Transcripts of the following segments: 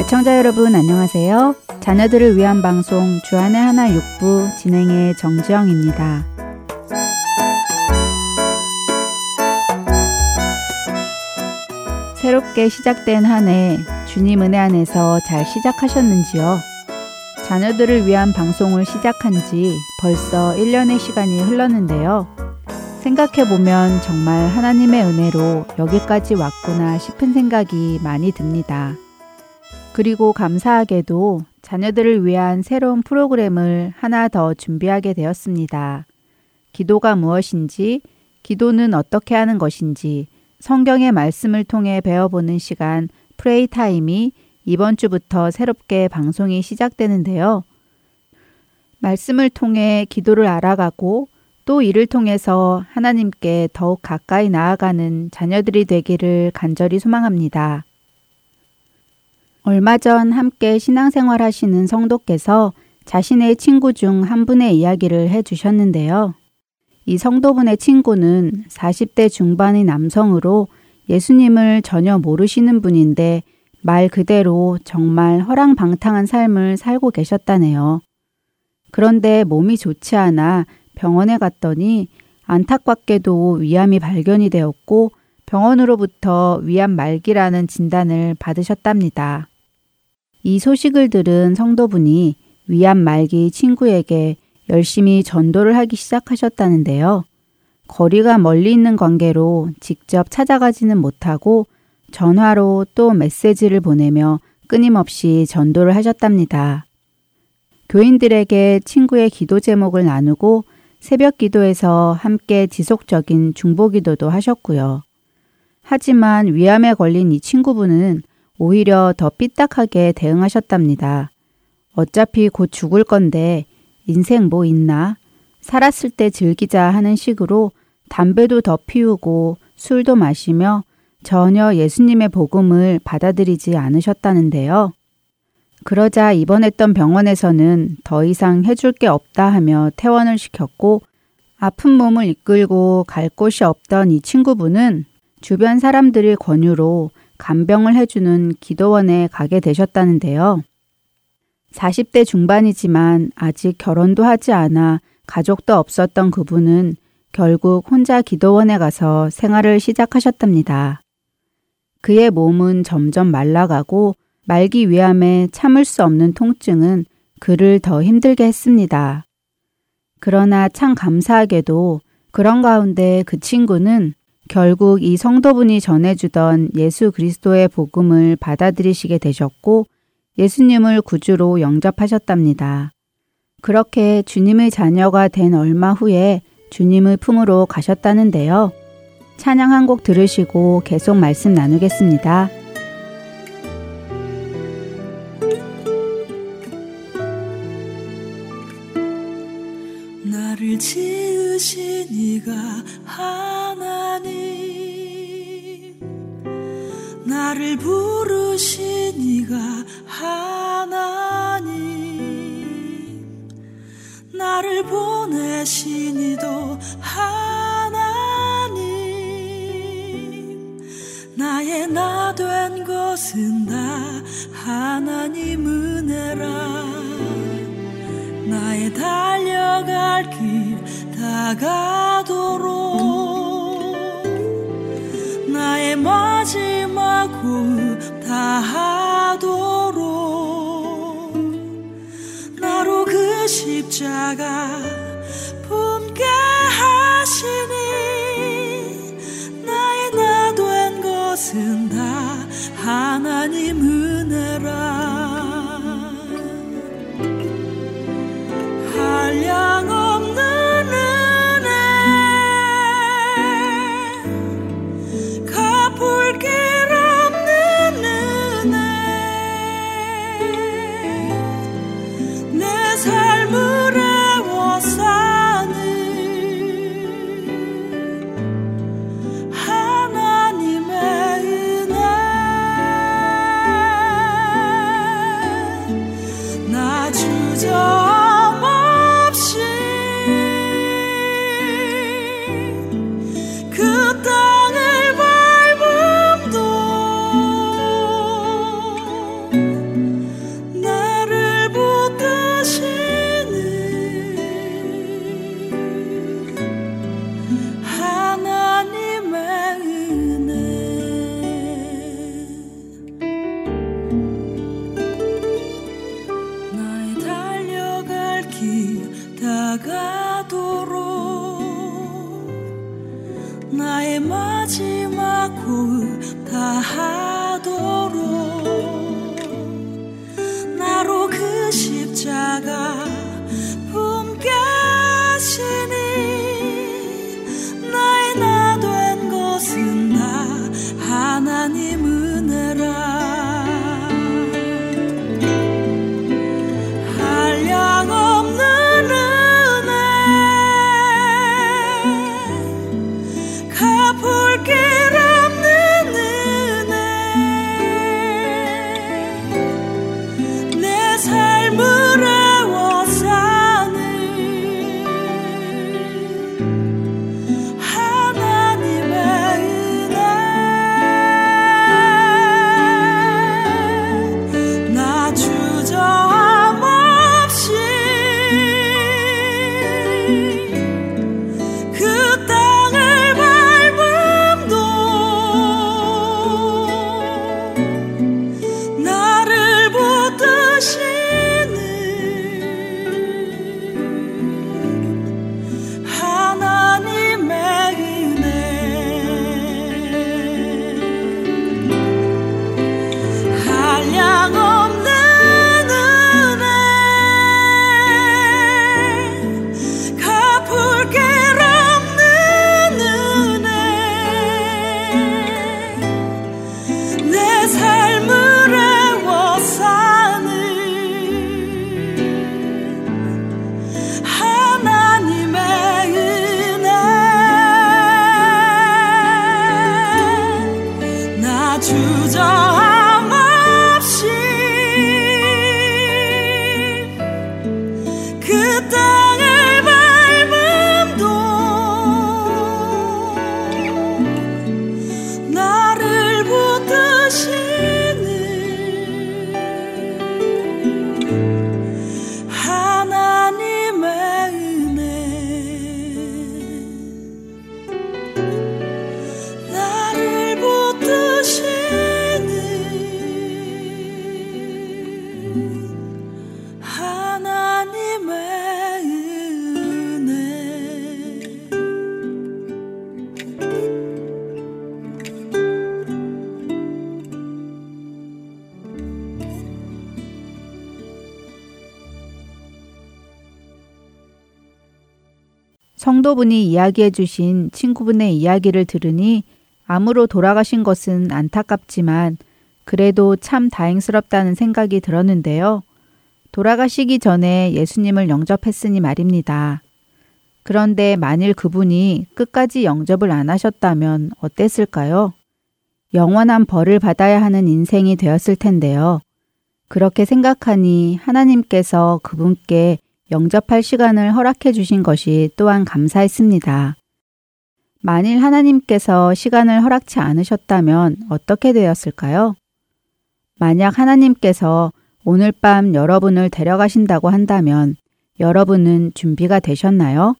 애청자 여러분 안녕하세요. 자녀들을 위한 방송 주안의 하나 육부 진행의 정지영입니다. 새롭게 시작된 한 해 주님 은혜 안에서 잘 시작하셨는지요? 자녀들을 위한 방송을 시작한 지 벌써 1년의 시간이 흘렀는데요. 생각해보면 정말 하나님의 은혜로 여기까지 왔구나 싶은 생각이 많이 듭니다. 그리고 감사하게도 자녀들을 위한 새로운 프로그램을 하나 더 준비하게 되었습니다. 기도가 무엇인지, 기도는 어떻게 하는 것인지, 성경의 말씀을 통해 배워보는 시간 프레이 타임이 이번 주부터 새롭게 방송이 시작되는데요. 말씀을 통해 기도를 알아가고 또 이를 통해서 하나님께 더욱 가까이 나아가는 자녀들이 되기를 간절히 소망합니다. 얼마 전 함께 신앙생활 하시는 성도께서 자신의 친구 중 한 분의 이야기를 해 주셨는데요. 이 성도분의 친구는 40대 중반의 남성으로 예수님을 전혀 모르시는 분인데 말 그대로 정말 허랑방탕한 삶을 살고 계셨다네요. 그런데 몸이 좋지 않아 병원에 갔더니 안타깝게도 위암이 발견이 되었고 병원으로부터 위암 말기라는 진단을 받으셨답니다. 이 소식을 들은 성도분이 위암 말기 친구에게 열심히 전도를 하기 시작하셨다는데요. 거리가 멀리 있는 관계로 직접 찾아가지는 못하고 전화로 또 메시지를 보내며 끊임없이 전도를 하셨답니다. 교인들에게 친구의 기도 제목을 나누고 새벽 기도에서 함께 지속적인 중보 기도도 하셨고요. 하지만 위암에 걸린 이 친구분은 오히려 더 삐딱하게 대응하셨답니다. 어차피 곧 죽을 건데 인생 뭐 있나? 살았을 때 즐기자 하는 식으로 담배도 더 피우고 술도 마시며 전혀 예수님의 복음을 받아들이지 않으셨다는데요. 그러자 입원했던 병원에서는 더 이상 해줄 게 없다 하며 퇴원을 시켰고 아픈 몸을 이끌고 갈 곳이 없던 이 친구분은 주변 사람들의 권유로 간병을 해주는 기도원에 가게 되셨다는데요. 40대 중반이지만 아직 결혼도 하지 않아 가족도 없었던 그분은 결국 혼자 기도원에 가서 생활을 시작하셨답니다. 그의 몸은 점점 말라가고 말기 위함에 참을 수 없는 통증은 그를 더 힘들게 했습니다. 그러나 참 감사하게도 그런 가운데 그 친구는 결국 이 성도분이 전해주던 예수 그리스도의 복음을 받아들이시게 되셨고 예수님을 구주로 영접하셨답니다. 그렇게 주님의 자녀가 된 얼마 후에 주님의 품으로 가셨다는데요. 찬양 한 곡 들으시고 계속 말씀 나누겠습니다. 나를 지으신 이가 하나님 나를 부르신 이가 하나님. 나를 보내신 이도 하나님. 나의 나 된 것은 다 하나님 은혜라. 나의 달려갈 길 다가도록 다하도록 나로 그 십자가 품게 하시니 나의 나 된 것은 다 하나님 은혜라 성도분이 이야기해 주신 친구분의 이야기를 들으니 암으로 돌아가신 것은 안타깝지만 그래도 참 다행스럽다는 생각이 들었는데요. 돌아가시기 전에 예수님을 영접했으니 말입니다. 그런데 만일 그분이 끝까지 영접을 안 하셨다면 어땠을까요? 영원한 벌을 받아야 하는 인생이 되었을 텐데요. 그렇게 생각하니 하나님께서 그분께 영접할 시간을 허락해 주신 것이 또한 감사했습니다. 만일 하나님께서 시간을 허락치 않으셨다면 어떻게 되었을까요? 만약 하나님께서 오늘 밤 여러분을 데려가신다고 한다면 여러분은 준비가 되셨나요?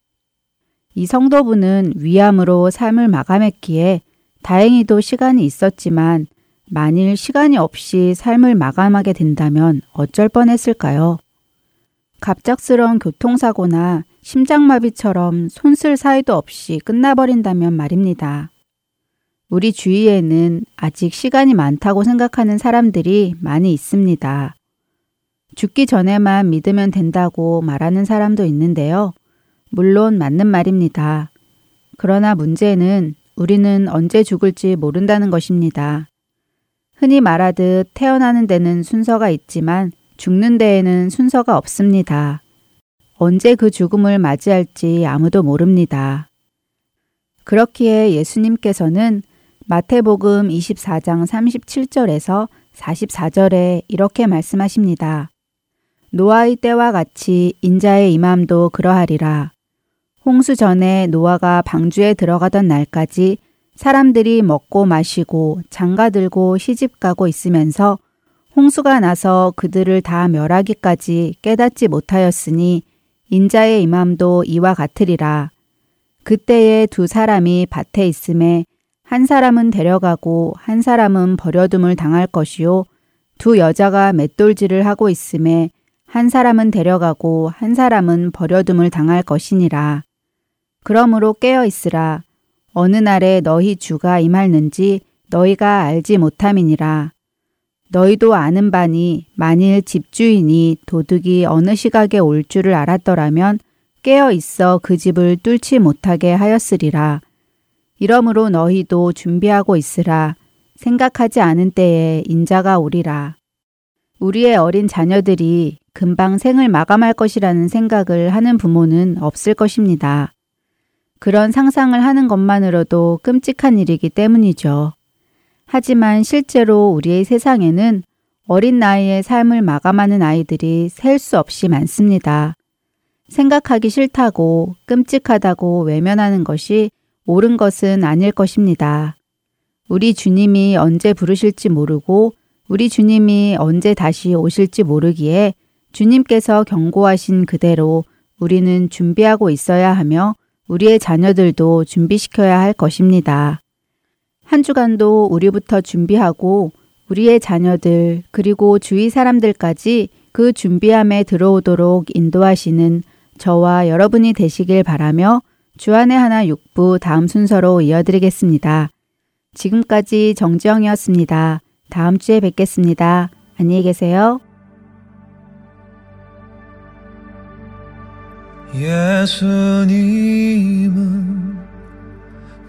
이 성도분은 위암으로 삶을 마감했기에 다행히도 시간이 있었지만 만일 시간이 없이 삶을 마감하게 된다면 어쩔 뻔했을까요? 갑작스러운 교통사고나 심장마비처럼 손쓸 사이도 없이 끝나버린다면 말입니다. 우리 주위에는 아직 시간이 많다고 생각하는 사람들이 많이 있습니다. 죽기 전에만 믿으면 된다고 말하는 사람도 있는데요. 물론 맞는 말입니다. 그러나 문제는 우리는 언제 죽을지 모른다는 것입니다. 흔히 말하듯 태어나는 데는 순서가 있지만 죽는 데에는 순서가 없습니다. 언제 그 죽음을 맞이할지 아무도 모릅니다. 그렇기에 예수님께서는 마태복음 24장 37절에서 44절에 이렇게 말씀하십니다. 노아의 때와 같이 인자의 임함도 그러하리라. 홍수 전에 노아가 방주에 들어가던 날까지 사람들이 먹고 마시고 장가 들고 시집 가고 있으면서 홍수가 나서 그들을 다 멸하기까지 깨닫지 못하였으니 인자의 임함도 이와 같으리라. 그때에 두 사람이 밭에 있음에 한 사람은 데려가고 한 사람은 버려둠을 당할 것이요 두 여자가 맷돌질을 하고 있음에 한 사람은 데려가고 한 사람은 버려둠을 당할 것이니라. 그러므로 깨어 있으라. 어느 날에 너희 주가 임할는지 너희가 알지 못함이니라. 너희도 아는 바니 만일 집주인이 도둑이 어느 시각에 올 줄을 알았더라면 깨어 있어 그 집을 뚫지 못하게 하였으리라. 이러므로 너희도 준비하고 있으라. 생각하지 않은 때에 인자가 오리라. 우리의 어린 자녀들이 금방 생을 마감할 것이라는 생각을 하는 부모는 없을 것입니다. 그런 상상을 하는 것만으로도 끔찍한 일이기 때문이죠. 하지만 실제로 우리의 세상에는 어린 나이에 삶을 마감하는 아이들이 셀 수 없이 많습니다. 생각하기 싫다고 끔찍하다고 외면하는 것이 옳은 것은 아닐 것입니다. 우리 주님이 언제 부르실지 모르고 우리 주님이 언제 다시 오실지 모르기에 주님께서 경고하신 그대로 우리는 준비하고 있어야 하며 우리의 자녀들도 준비시켜야 할 것입니다. 한 주간도 우리부터 준비하고 우리의 자녀들 그리고 주위 사람들까지 그 준비함에 들어오도록 인도하시는 저와 여러분이 되시길 바라며 주안의 하나 육부 다음 순서로 이어드리겠습니다. 지금까지 정지영이었습니다. 다음 주에 뵙겠습니다. 안녕히 계세요. 예수님은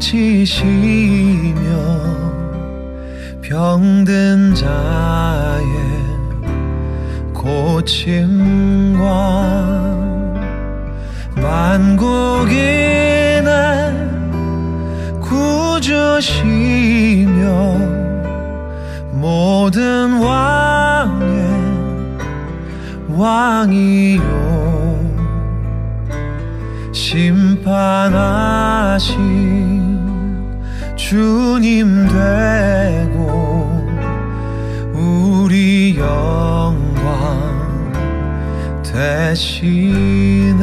빛이시며 병든 자의 고침과 만국인의 구주시며 모든 왕의 왕이요. 심판하신 주님 되고 우리 영광 대신에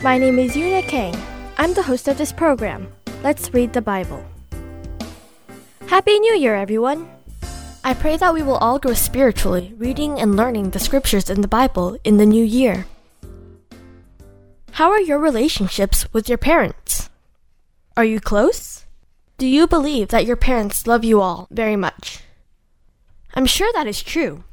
My name is Yuna Kang. I'm the host of this program. Let's read the Bible. Happy New Year, everyone! I pray that we will all grow spiritually, reading and learning the scriptures in the Bible in the new year. How are your relationships with your parents? Are you close? Do you believe that your parents love you all very much? I'm sure that is true.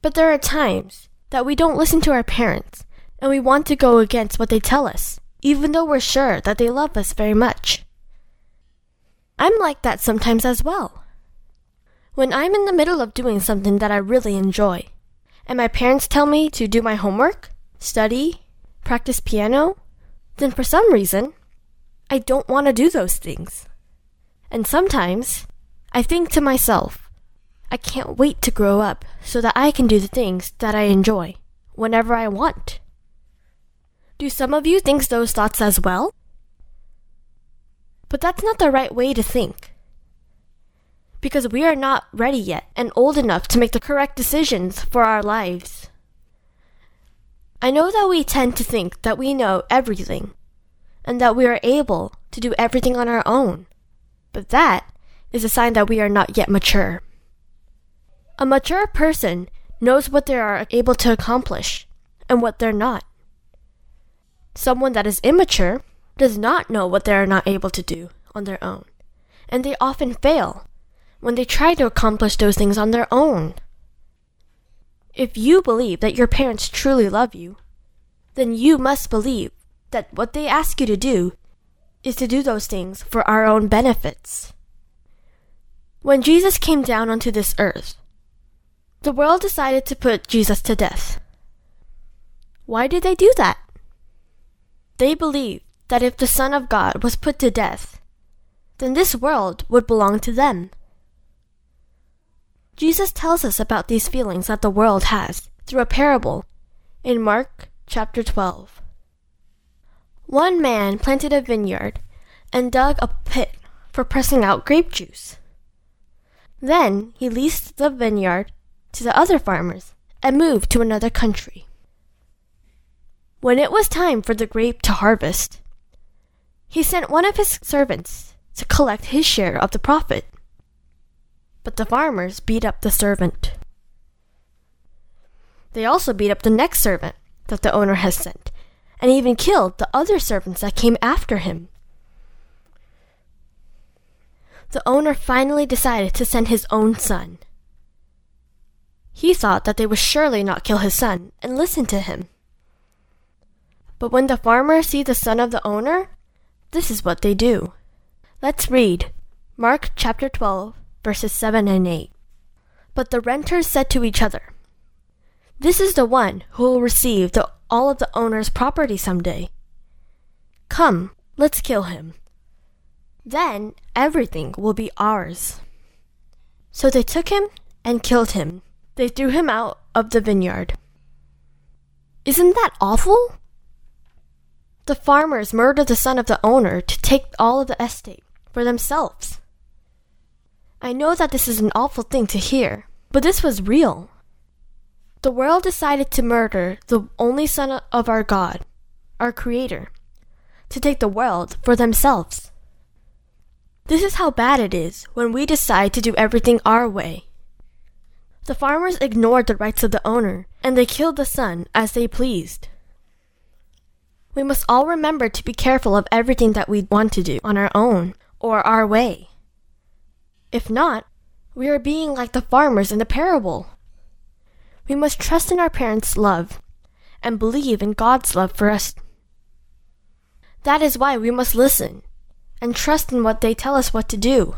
But there are times that we don't listen to our parents and we want to go against what they tell us, even though we're sure that they love us very much. I'm like that sometimes as well. When I'm in the middle of doing something that I really enjoy, and my parents tell me to do my homework, study, practice piano, then for some reason, I don't want to do those things. And sometimes, I think to myself, I can't wait to grow up so that I can do the things that I enjoy whenever I want. Do some of you think those thoughts as well? But that's not the right way to think. Because we are not ready yet and old enough to make the correct decisions for our lives. I know that we tend to think that we know everything and that we are able to do everything on our own. But that is a sign that we are not yet mature. A mature person knows what they are able to accomplish and what they're not. Someone that is immature does not know what they are not able to do on their own, and they often fail when they try to accomplish those things on their own. If you believe that your parents truly love you, then you must believe that what they ask you to do is to do those things for our own benefits. When Jesus came down onto this earth, the world decided to put Jesus to death. Why did they do that? They believed that if the Son of God was put to death, then this world would belong to them. Jesus tells us about these feelings that the world has through a parable in Mark chapter 12. One man planted a vineyard and dug a pit for pressing out grape juice. Then he leased the vineyard to the other farmers and moved to another country. When it was time for the grape to harvest, he sent one of his servants to collect his share of the profit. But the farmers beat up the servant. They also beat up the next servant that the owner has sent, and even killed the other servants that came after him. The owner finally decided to send his own son. He thought that they would surely not kill his son and listen to him. But when the farmers see the son of the owner, this is what they do. Let's read Mark chapter 12, verses 7 and 8. But the renters said to each other, This is the one who will receive the, all of the owner's property someday. Come, let's kill him. Then everything will be ours. So they took him and killed him. They threw him out of the vineyard. Isn't that awful? The farmers murdered the son of the owner to take all of the estate for themselves. I know that this is an awful thing to hear, but this was real. The world decided to murder the only son of our God, our Creator, to take the world for themselves. This is how bad it is when we decide to do everything our way. The farmers ignored the rights of the owner, and they killed the son as they pleased. We must all remember to be careful of everything that we want to do on our own or our way. If not, we are being like the farmers in the parable. We must trust in our parents' love and believe in God's love for us. That is why we must listen and trust in what they tell us what to do.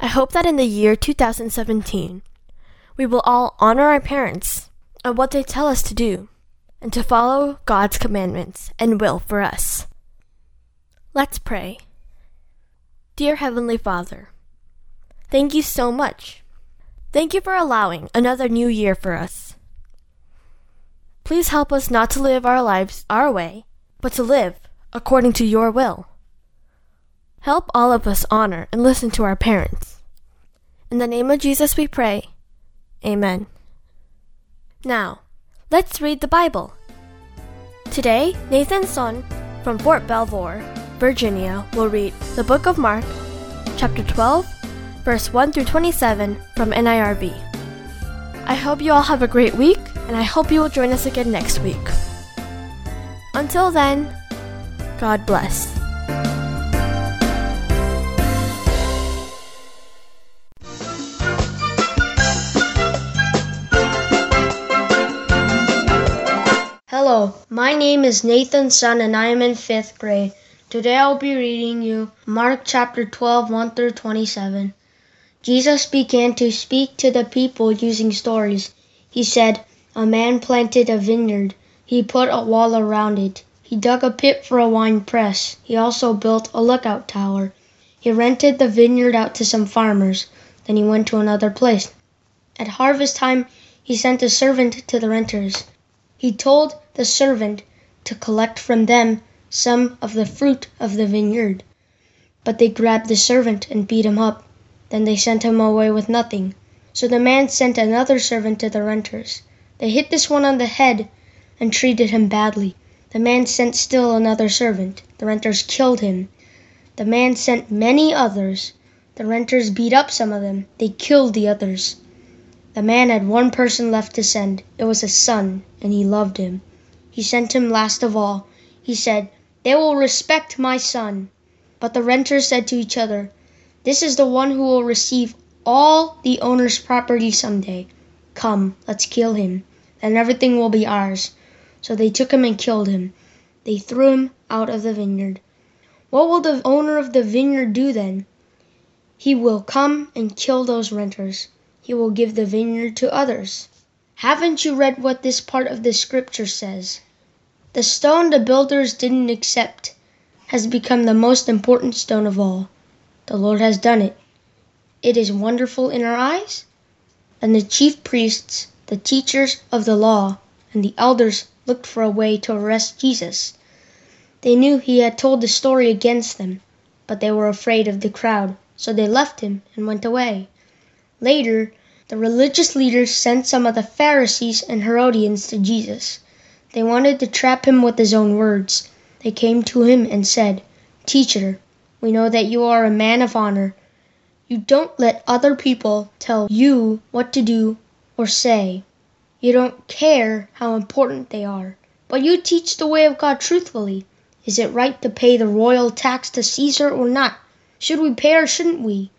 I hope that in the year 2017, we will all honor our parents and what they tell us to do and to follow God's commandments and will for us. Let's pray. Dear Heavenly Father, thank you so much. Thank you for allowing another new year for us. Please help us not to live our lives our way, but to live according to your will. Help all of us honor and listen to our parents. In the name of Jesus we pray. Amen. Now, Let's read the Bible. Today, Nathan Son from Fort Belvoir, Virginia, will read the book of Mark, chapter 12, verse 1 through 27 from NIRV. I hope you all have a great week, and I hope you will join us again next week. Until then, God bless. Hello, my name is Nathan Sun and I am in 5th grade. Today I'll be reading you Mark chapter 12, 1 through 27. Jesus began to speak to the people using stories. He said, A man planted a vineyard. He put a wall around it. He dug a pit for a wine press. He also built a lookout tower. He rented the vineyard out to some farmers. Then he went to another place. At harvest time, he sent a servant to the renters. He told the servant to collect from them some of the fruit of the vineyard. But they grabbed the servant and beat him up. Then they sent him away with nothing. So the man sent another servant to the renters. They hit this one on the head and treated him badly. The man sent still another servant. The renters killed him. The man sent many others. The renters beat up some of them. They killed the others. The man had one person left to send. It was his son, and he loved him. He sent him last of all. He said, They will respect my son. But the renters said to each other, This is the one who will receive all the owner's property someday. Come, let's kill him. Then everything will be ours. So they took him and killed him. They threw him out of the vineyard. What will the owner of the vineyard do then? He will come and kill those renters. He will give the vineyard to others. Haven't you read what this part of the scripture says? The stone the builders didn't accept has become the most important stone of all. The Lord has done it. It is wonderful in our eyes. And the chief priests, the teachers of the law, and the elders looked for a way to arrest Jesus. They knew he had told the story against them, but they were afraid of the crowd, so they left him and went away. Later, the religious leaders sent some of the Pharisees and Herodians to Jesus. They wanted to trap him with his own words. They came to him and said, Teacher, we know that you are a man of honor. You don't let other people tell you what to do or say. You don't care how important they are. But you teach the way of God truthfully. Is it right to pay the royal tax to Caesar or not? Should we pay or shouldn't we?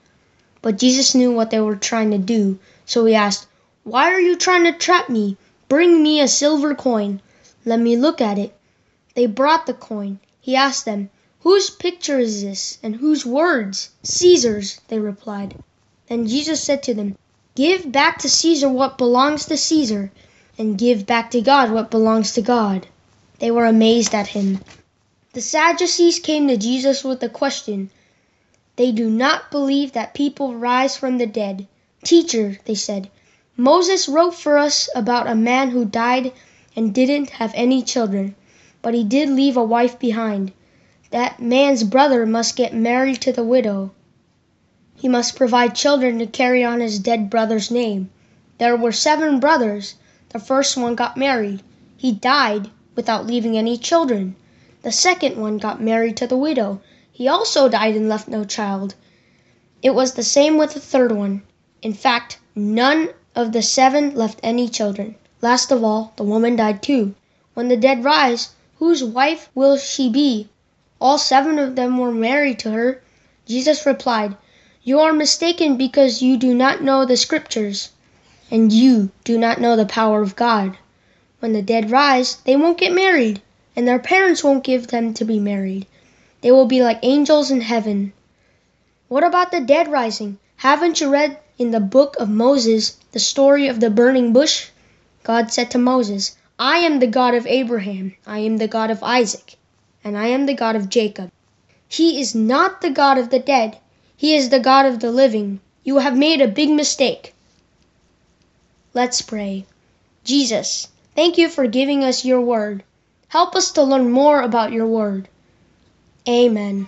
But Jesus knew what they were trying to do, so he asked, Why are you trying to trap me? Bring me a silver coin. Let me look at it. They brought the coin. He asked them, Whose picture is this, and whose words? Caesar's, they replied. Then Jesus said to them, Give back to Caesar what belongs to Caesar, and give back to God what belongs to God. They were amazed at him. The Sadducees came to Jesus with a question. They do not believe that people rise from the dead. Teacher, they said, Moses wrote for us about a man who died and didn't have any children, but he did leave a wife behind. That man's brother must get married to the widow. He must provide children to carry on his dead brother's name. There were seven brothers. The first one got married. He died without leaving any children. The second one got married to the widow. He also died and left no child. It was the same with the third one. In fact, none of the seven left any children. Last of all, the woman died too. When the dead rise, whose wife will she be? All seven of them were married to her. Jesus replied, You are mistaken because you do not know the scriptures, and you do not know the power of God. When the dead rise, they won't get married, and their parents won't give them to be married. They will be like angels in heaven. What about the dead rising? Haven't you read in the book of Moses the story of the burning bush? God said to Moses, I am the God of Abraham, I am the God of Isaac, and I am the God of Jacob. He is not the God of the dead, He is the God of the living. You have made a big mistake. Let's pray. Jesus, thank you for giving us your word. Help us to learn more about your word. Amen.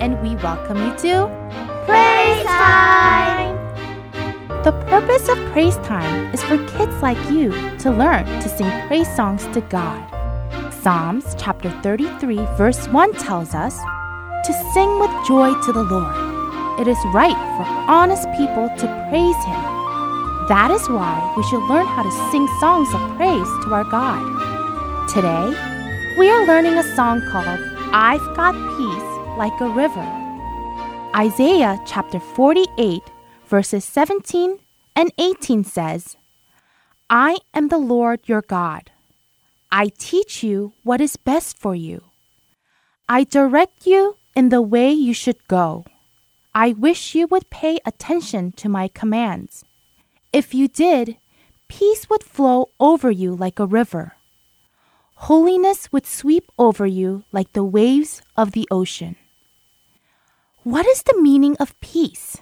And we welcome you to Praise time! The purpose of Praise Time is for kids like you to learn to sing praise songs to God. Psalms chapter 33, verse 1 tells us to sing with joy to the Lord. It is right for honest people to praise Him. That is why we should learn how to sing songs of praise to our God. Today, we are learning a song called I've Got Peace Like a River. Isaiah chapter 48, verses 17 and 18 says, I am the Lord your God. I teach you what is best for you. I direct you in the way you should go. I wish you would pay attention to my commands. If you did, peace would flow over you like a river. Holiness would sweep over you like the waves of the ocean. What is the meaning of peace?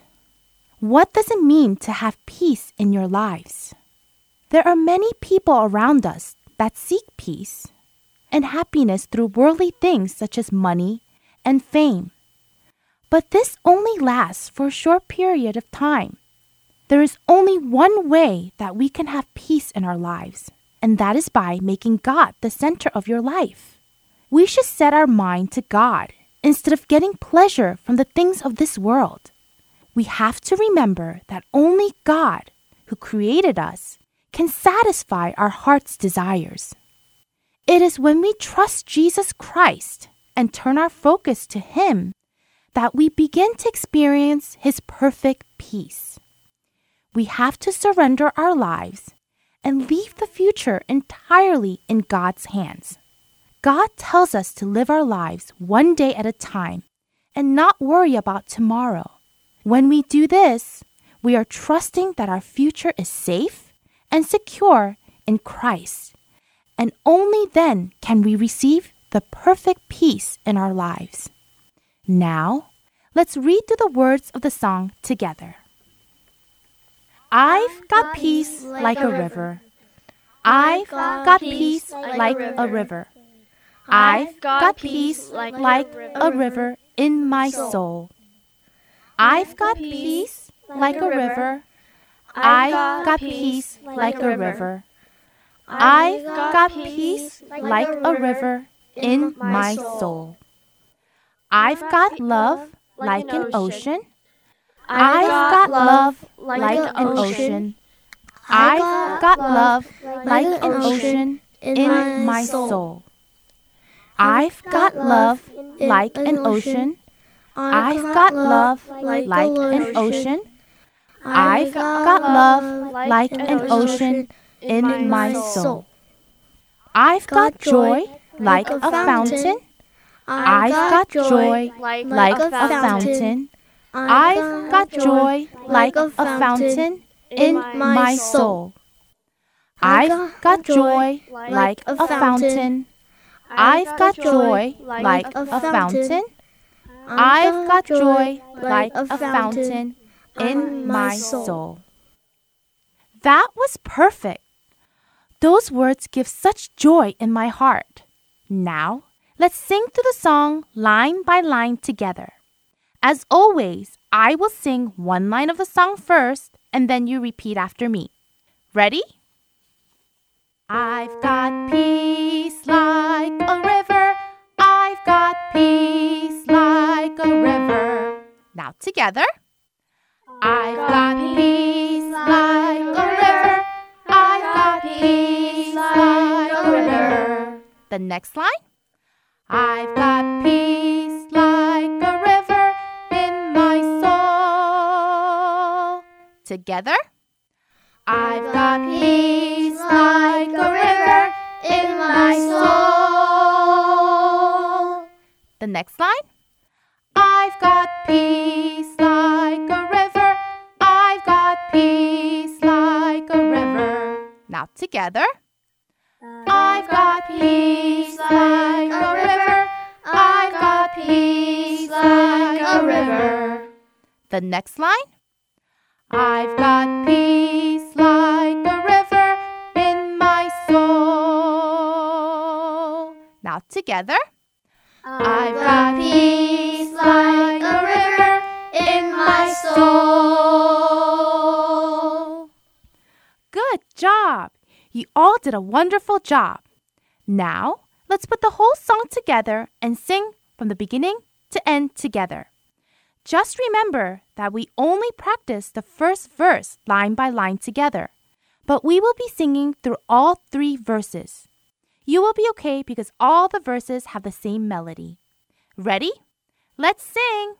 What does it mean to have peace in your lives? There are many people around us that seek peace and happiness through worldly things such as money and fame. But this only lasts for a short period of time. There is only one way that we can have peace in our lives, and that is by making God the center of your life. We should set our mind to God instead of getting pleasure from the things of this world. We have to remember that only God, who created us, can satisfy our heart's desires. It is when we trust Jesus Christ and turn our focus to Him that we begin to experience His perfect peace. We have to surrender our lives and leave the future entirely in God's hands. God tells us to live our lives one day at a time and not worry about tomorrow. When we do this, we are trusting that our future is safe and secure in Christ. And only then can we receive the perfect peace in our lives. Now, let's read through the words of the song together. I've got peace like a river. I've got peace like a river. I've got peace like a river in my soul. I've got peace like a river. I've got peace like a river. I've got peace like a river in my soul. I've got love like an ocean. I've got love like an ocean. I've got love like an ocean in my soul. I've got love like an ocean. I've got love like an ocean. I've got love like an ocean in my soul. I've got joy like a fountain. I've got joy like a fountain. I've got joy like a fountain in my soul. I've got joy like a fountain. I've got joy like a fountain. I've got joy like a fountain in my soul. That was perfect. Those words give such joy in my heart. Now, let's sing through the song line by line together. As always, I will sing one line of the song first, and then you repeat after me. Ready? I've got peace like a river. I've got peace like a river. Now together. I've got peace like a river. I've got peace like a river. The next line. I've got peace like a river in my soul. Together. I've got peace like a river in my soul. The next line. I've got peace like a river. I've got peace like a river. Now together. I've got peace like a river. I've got peace like a river. The next line. I've got peace like a river in my soul. Now together. I've got peace like a river in my soul. Good job. You all did a wonderful job. Now, let's put the whole song together and sing from the beginning to end together. Just remember that we only practice the first verse line by line together, but we will be singing through all three verses. You will be okay because all the verses have the same melody. Ready? Let's sing!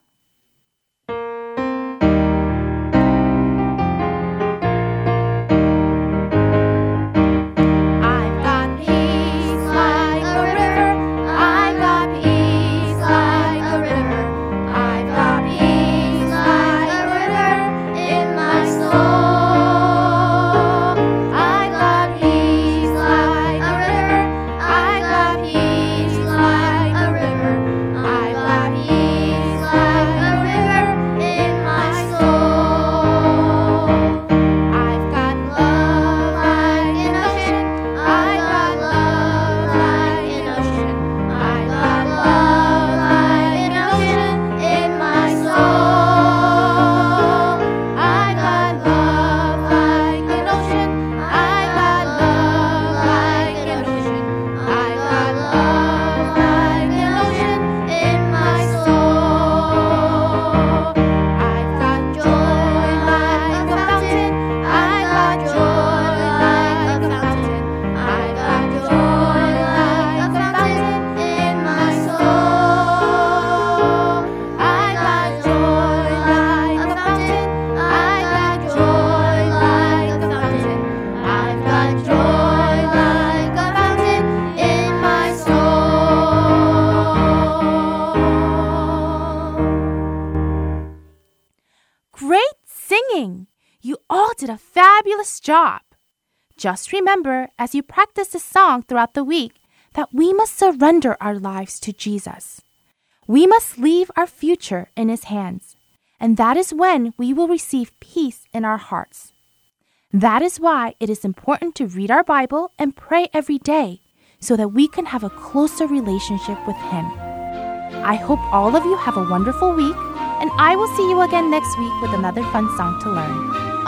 Fabulous job. Just remember as you practice this song throughout the week that we must surrender our lives to Jesus. We must leave our future in His hands, and that is when we will receive peace in our hearts. That is why it is important to read our Bible and pray every day so that we can have a closer relationship with Him. I hope all of you have a wonderful week, and I will see you again next week with another fun song to learn.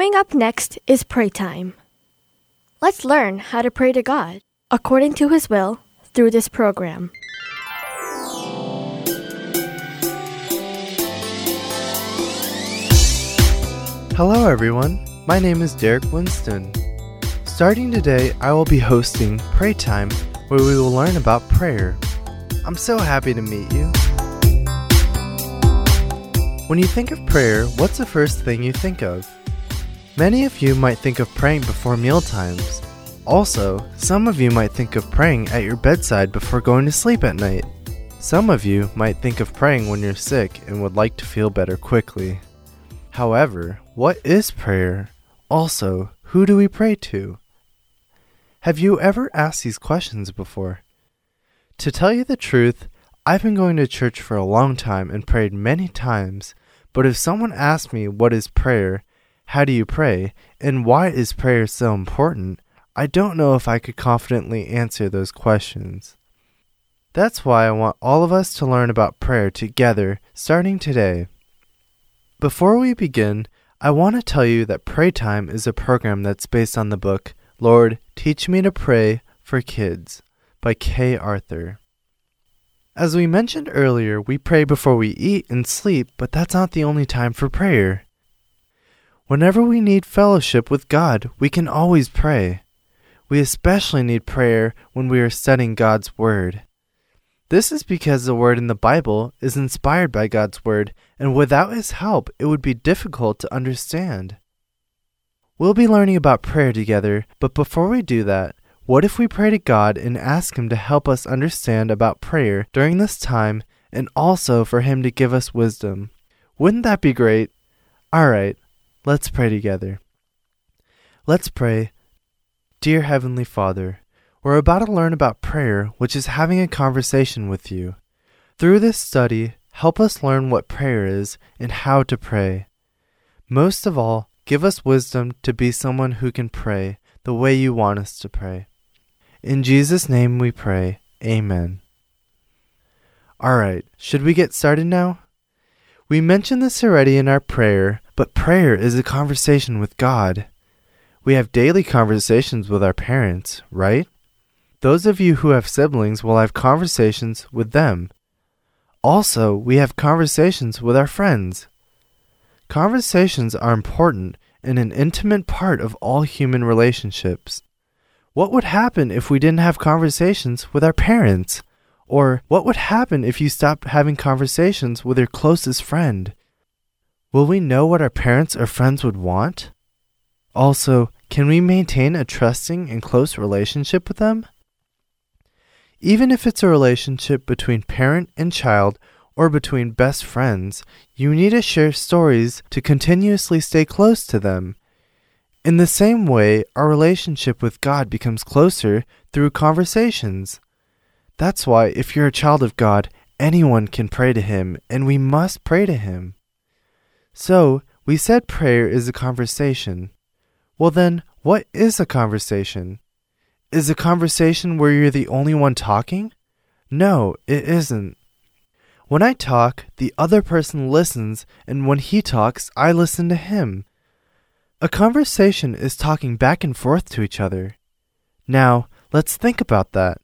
Coming up next is pray time. Let's learn how to pray to God. according to His will, through this program. Hello, everyone. My name is Derek Winston. Starting today, I will be hosting Pray Time, where we will learn about prayer. I'm so happy to meet you. When you think of prayer, what's the first thing you think of? Many of you might think of praying before meal times. Also, some of you might think of praying at your bedside before going to sleep at night. Some of you might think of praying when you're sick and would like to feel better quickly. However, what is prayer? Also, who do we pray to? Have you ever asked these questions before? To tell you the truth, I've been going to church for a long time and prayed many times, but if someone asked me what is prayer, how do you pray, and why is prayer so important, I don't know if I could confidently answer those questions. That's why I want all of us to learn about prayer together starting today. Before we begin, I want to tell you that Pray Time is a program that's based on the book Lord, Teach Me to Pray for Kids by Kay Arthur. As we mentioned earlier, we pray before we eat and sleep, but that's not the only time for prayer. Whenever we need fellowship with God, we can always pray. We especially need prayer when we are studying God's Word. This is because the word in the Bible is inspired by God's word, and without his help, it would be difficult to understand. We'll be learning about prayer together, but before we do that, what if we pray to God and ask Him to help us understand about prayer during this time and also for Him to give us wisdom? Wouldn't that be great? Alright, let's pray together. Let's pray. Dear Heavenly Father, we're about to learn about prayer, which is having a conversation with you. Through this study, help us learn what prayer is and how to pray. Most of all, give us wisdom to be someone who can pray the way you want us to pray. In Jesus' name we pray. Amen. Alright, should we get started now? We mentioned this already in our prayer, but prayer is a conversation with God. We have daily conversations with our parents, right? Those of you who have siblings will have conversations with them. Also, we have conversations with our friends. Conversations are important and an intimate part of all human relationships. What would happen if we didn't have conversations with our parents? Or what would happen if you stopped having conversations with your closest friend? Will we know what our parents or friends would want? Also, can we maintain a trusting and close relationship with them? Even if it's a relationship between parent and child or between best friends, you need to share stories to continuously stay close to them. In the same way, our relationship with God becomes closer through conversations. That's why, if you're a child of God, anyone can pray to Him, and we must pray to Him. So, we said prayer is a conversation. Well, then, what is a conversation? Is a conversation where you're the only one talking? No, it isn't. When I talk, the other person listens, and when he talks, I listen to him. A conversation is talking back and forth to each other. Now, let's think about that.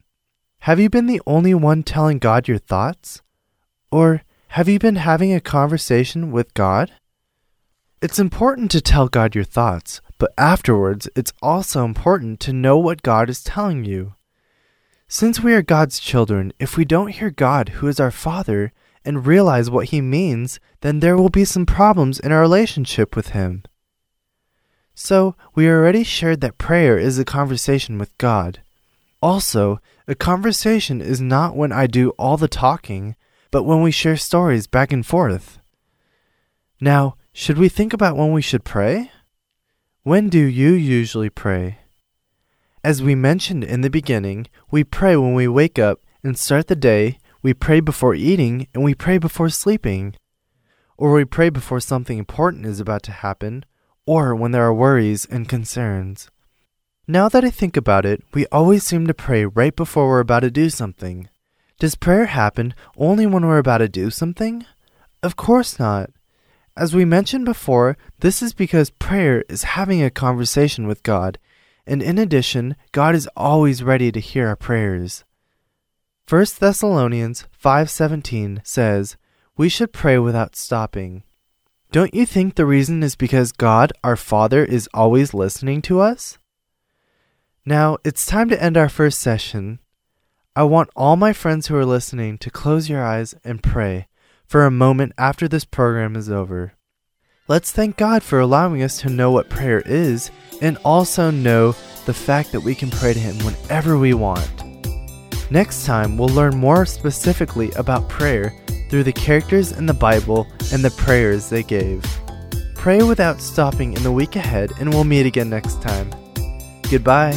Have you been the only one telling God your thoughts? Or have you been having a conversation with God? It's important to tell God your thoughts, but afterwards, it's also important to know what God is telling you. Since we are God's children, if we don't hear God, who is our Father, and realize what He means, then there will be some problems in our relationship with Him. So, we already shared that prayer is a conversation with God. Also, a conversation is not when I do all the talking, but when we share stories back and forth. Now, should we think about when we should pray? When do you usually pray? As we mentioned in the beginning, we pray when we wake up and start the day, we pray before eating, and we pray before sleeping. Or we pray before something important is about to happen, or when there are worries and concerns. Now that I think about it, we always seem to pray right before we're about to do something. Does prayer happen only when we're about to do something? Of course not. As we mentioned before, this is because prayer is having a conversation with God, And in addition, God is always ready to hear our prayers. 1 Thessalonians 5:17 says, "We should pray without stopping." Don't you think the reason is because God, our Father, is always listening to us? Now, it's time to end our first session. I want all my friends who are listening to close your eyes and pray for a moment after this program is over. Let's thank God for allowing us to know what prayer is and also know the fact that we can pray to Him whenever we want. Next time, we'll learn more specifically about prayer through the characters in the Bible and the prayers they gave. Pray without stopping in the week ahead, and we'll meet again next time. Goodbye.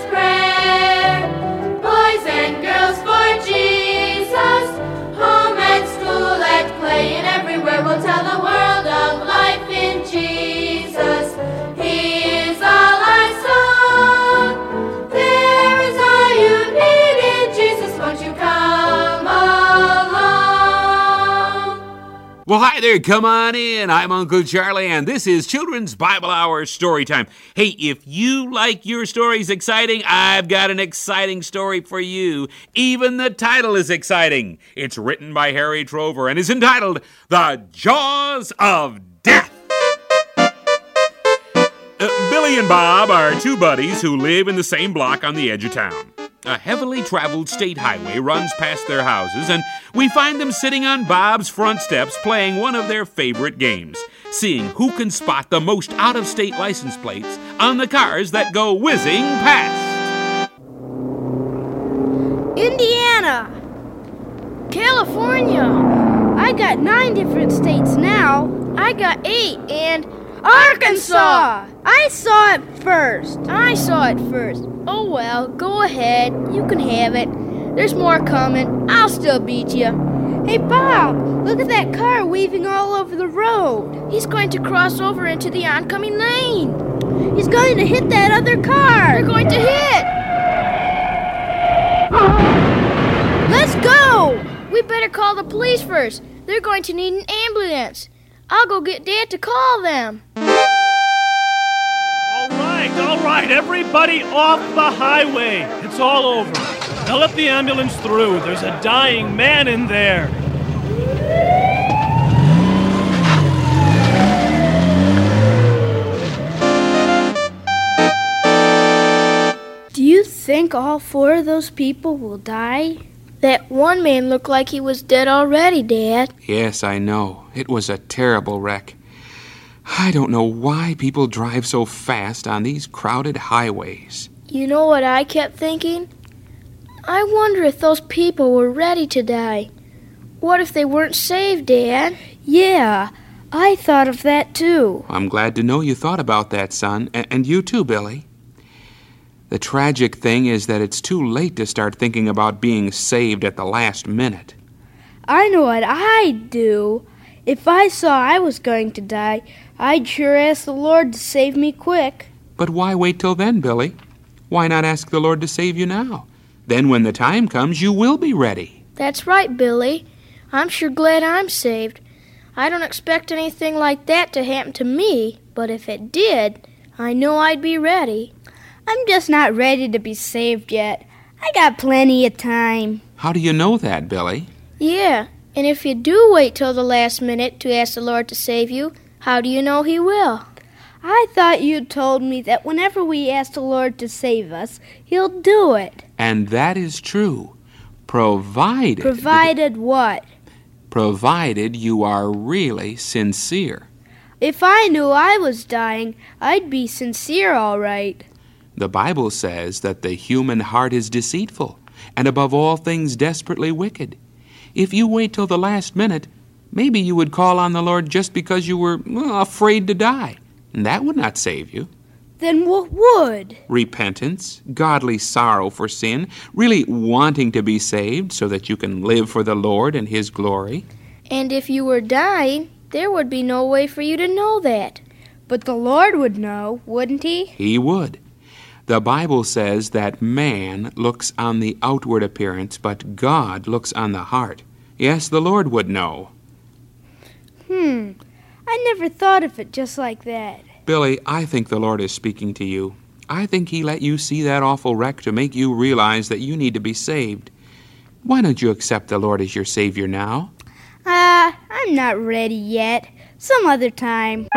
Well, hi there. Come on in. I'm Uncle Charlie, and this is Children's Bible Hour Story Time. Hey, if you like your stories exciting, I've got an exciting story for you. Even the title is exciting. It's written by Harry Trover and is entitled The Jaws of Death. Uh, Billy and Bob are two buddies who live in the same block on the edge of town. A heavily traveled state highway runs past their houses, and we find them sitting on Bob's front steps playing one of their favorite games, seeing who can spot the most out of state license plates on the cars that go whizzing past. Indiana, California. I got nine different states now. I got eight, and Arkansas. I saw it first. I saw it first. Oh well, go ahead. You can have it. There's more coming. I'll still beat you. Hey Bob, look at that car weaving all over the road. He's going to cross over into the oncoming lane. He's going to hit that other car. They're going to hit. Let's go! We better call the police first. They're going to need an ambulance. I'll go get Dad to call them. All right, all right, everybody off the highway. It's all over. Now let the ambulance through. There's a dying man in there. Do you think all four of those people will die? That one man looked like he was dead already, Dad. Yes, I know. It was a terrible wreck. I don't know why people drive so fast on these crowded highways. You know what I kept thinking? I wonder if those people were ready to die. What if they weren't saved, Dad? Yeah, I thought of that too. I'm glad to know you thought about that, son, a- and you too, Billy. The tragic thing is that it's too late to start thinking about being saved at the last minute. I know what I'd do. If I saw I was going to die, I'd sure ask the Lord to save me quick. But why wait till then, Billy? Why not ask the Lord to save you now? Then, when the time comes, you will be ready. That's right, Billy. I'm sure glad I'm saved. I don't expect anything like that to happen to me, but if it did, I know I'd be ready. I'm just not ready to be saved yet. I got plenty of time. How do you know that, Billy? Yeah, and if you do wait till the last minute to ask the Lord to save you, how do you know He will? I thought you told me that whenever we ask the Lord to save us, He'll do it. And that is true, provided Provided what? provided you are really sincere. If I knew I was dying, I'd be sincere, all right. The Bible says that the human heart is deceitful, and above all things desperately wicked. If you wait till the last minute, maybe you would call on the Lord just because you were well, afraid to die. And that would not save you. Then what would? Repentance, godly sorrow for sin, really wanting to be saved so that you can live for the Lord and His glory. And if you were dying, there would be no way for you to know that. But the Lord would know, wouldn't He? He would. The Bible says that man looks on the outward appearance, but God looks on the heart. Yes, the Lord would know. Hmm. I never thought of it just like that. Billy, I think the Lord is speaking to you. I think He let you see that awful wreck to make you realize that you need to be saved. Why don't you accept the Lord as your Savior now? Ah, I'm not ready yet. Some other time.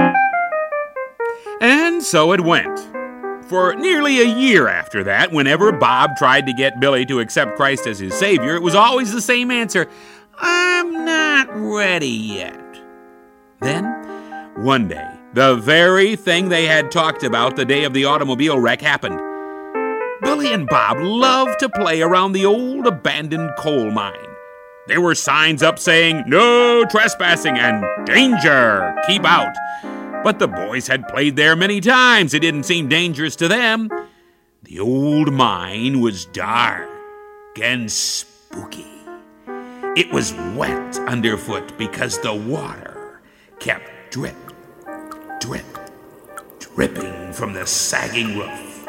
And so it went. For nearly a year after that, whenever Bob tried to get Billy to accept Christ as his Savior, it was always the same answer I'm not ready yet. Then, one day, the very thing they had talked about the day of the automobile wreck happened. Billy and Bob loved to play around the old abandoned coal mine. There were signs up saying, No trespassing and danger, keep out. But the boys had played there many times. It didn't seem dangerous to them. The old mine was dark and spooky. It was wet underfoot because the water kept drip, drip, dripping from the sagging roof.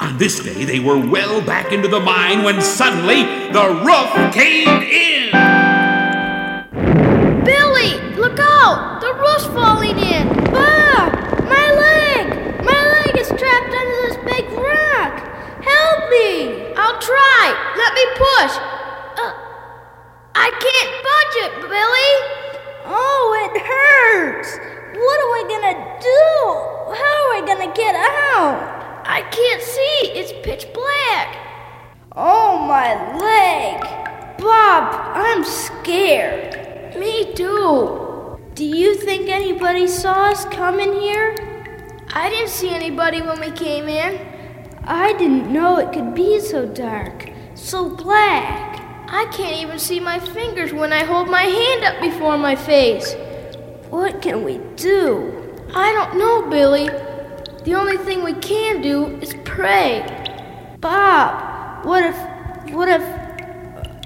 On this day, they were well back into the mine when suddenly the roof caved in. Billy, look out! The roof's falling in! Bob! My leg! My leg is trapped under this big rock! Help me! I'll try! Let me push! Uh, I can't budge it, Billy! Oh, it hurts! What am I gonna do? How am I gonna get out? I can't see! It's pitch black! Oh, my leg! Bob, I'm scared. Me too. Do you think anybody saw us coming here? I didn't see anybody when we came in. I didn't know it could be so dark, so black. I can't even see my fingers when I hold my hand up before my face. What can we do? I don't know, Billy. The only thing we can do is pray. Bob, what if. What if.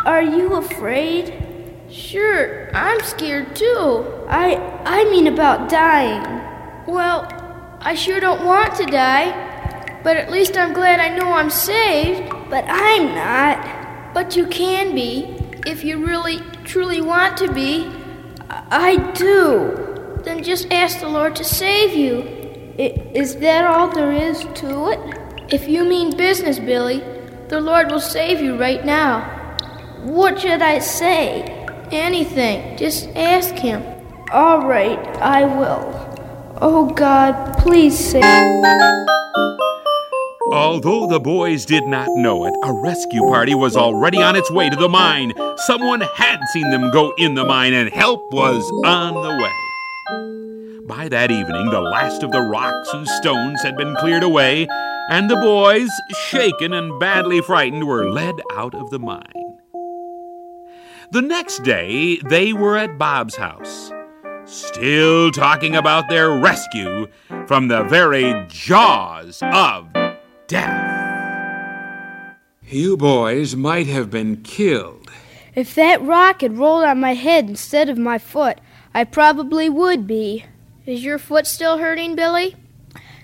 Are you afraid? Sure, I'm scared too. I I mean about dying. Well, I sure don't want to die, but at least I'm glad I know I'm saved. But I'm not. But you can be if you really truly want to be. I do. Then just ask the Lord to save you. I- Is that all there is to it? If you mean business, Billy, the Lord will save you right now. What should I say? Anything. Just ask Him. All right, I will. Oh God, please save Although the boys did not know it, a rescue party was already on its way to the mine. Someone had seen them go in the mine, and help was on the way. By that evening, the last of the rocks and stones had been cleared away, and the boys, shaken and badly frightened, were led out of the mine. The next day, they were at Bob's house, still talking about their rescue from the very jaws of death. You boys might have been killed. If that rock had rolled on my head instead of my foot, I probably would be. Is your foot still hurting, Billy?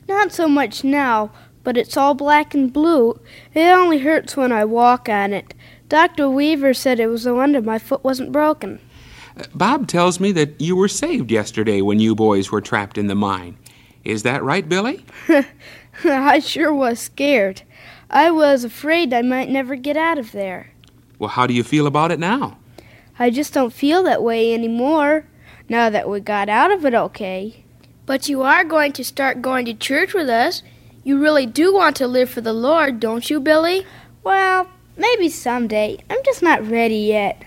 Not so much now, but it's all black and blue. It only hurts when I walk on it. Dr. Weaver said it was a wonder my foot wasn't broken. Bob tells me that you were saved yesterday when you boys were trapped in the mine. Is that right, Billy? I sure was scared. I was afraid I might never get out of there. Well, how do you feel about it now? I just don't feel that way anymore, now that we got out of it okay. But you are going to start going to church with us. You really do want to live for the Lord, don't you, Billy? Well, maybe someday. I'm just not ready yet.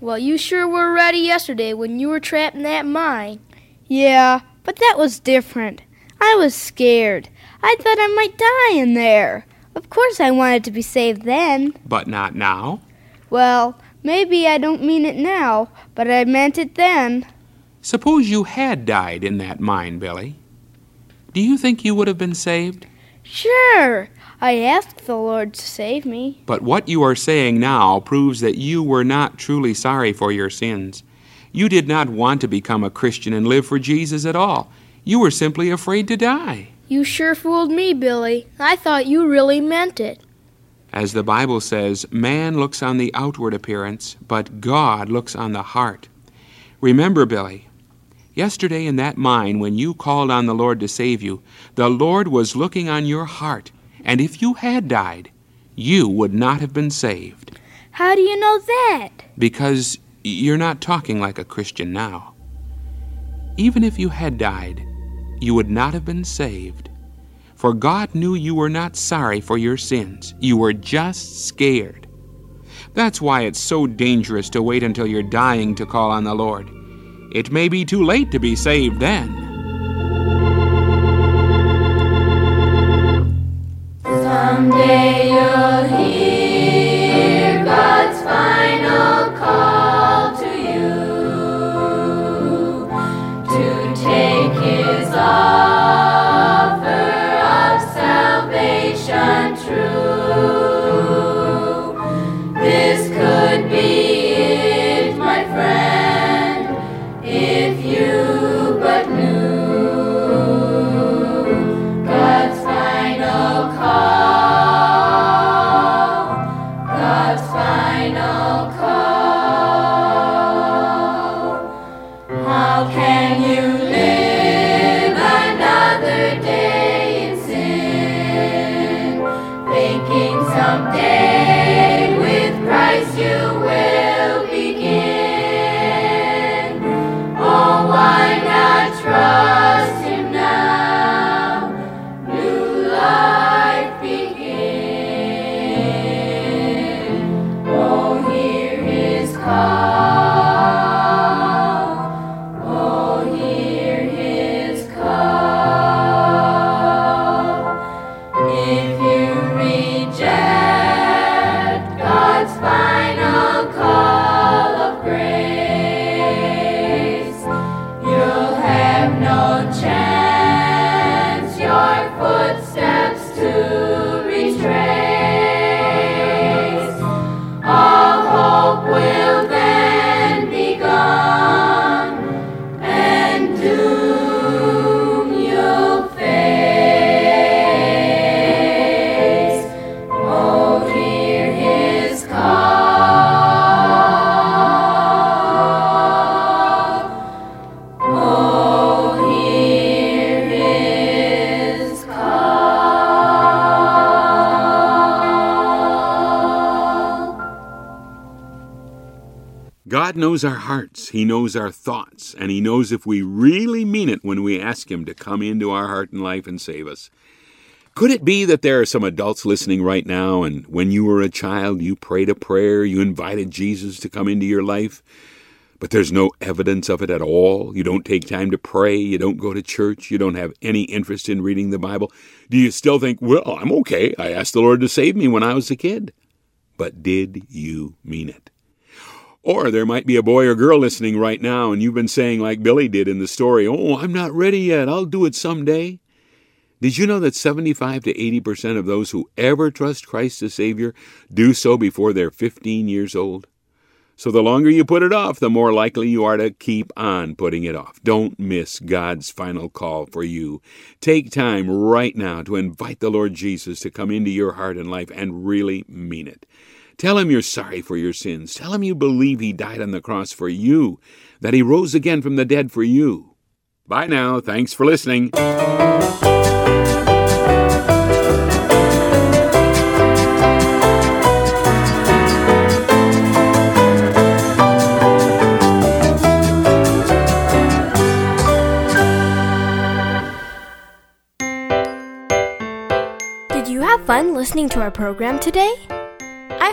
Well, you sure were ready yesterday when you were trapped in that mine. Yeah, but that was different. I was scared. I thought I might die in there. Of course, I wanted to be saved then. But not now. Well, maybe I don't mean it now, but I meant it then. Suppose you had died in that mine, Billy. do you think you would have been saved? Sure, I asked the Lord to save me. But what you are saying now proves that you were not truly sorry for your sins. You did not want to become a Christian and live for Jesus at all. You were simply afraid to die. You sure fooled me, Billy. I thought you really meant it. As the Bible says, man looks on the outward appearance, but God looks on the heart. Remember, Billy, yesterday in that mine when you called on the Lord to save you, the Lord was looking on your heart, and if you had died, you would not have been saved. How do you know that? Because you're not talking like a Christian now. Even if you had died, you would not have been saved. For God knew you were not sorry for your sins. You were just scared. That's why it's so dangerous to wait until you're dying to call on the Lord. It may be too late to be saved then. Someday knows our thoughts, and He knows if we really mean it when we ask Him to come into our heart and life and save us. Could it be that there are some adults listening right now, and when you were a child, you prayed a prayer, you invited Jesus to come into your life, but there's no evidence of it at all? You don't take time to pray, you don't go to church, you don't have any interest in reading the Bible? Do you still think, well, I'm okay, I asked the Lord to save me when I was a kid? But did you mean it? Or there might be a boy or girl listening right now, and you've been saying, like Billy did in the story, Oh, I'm not ready yet. I'll do it someday. Did you know that 75 to 80% of those who ever trust Christ as Savior do so before they're 15 years old? So the longer you put it off, the more likely you are to keep on putting it off. Don't miss God's final call for you. Take time right now to invite the Lord Jesus to come into your heart and life and really mean it. Tell him you're sorry for your sins. Tell him you believe he died on the cross for you, that he rose again from the dead for you. Bye now. Thanks for listening. Did you have fun listening to our program today?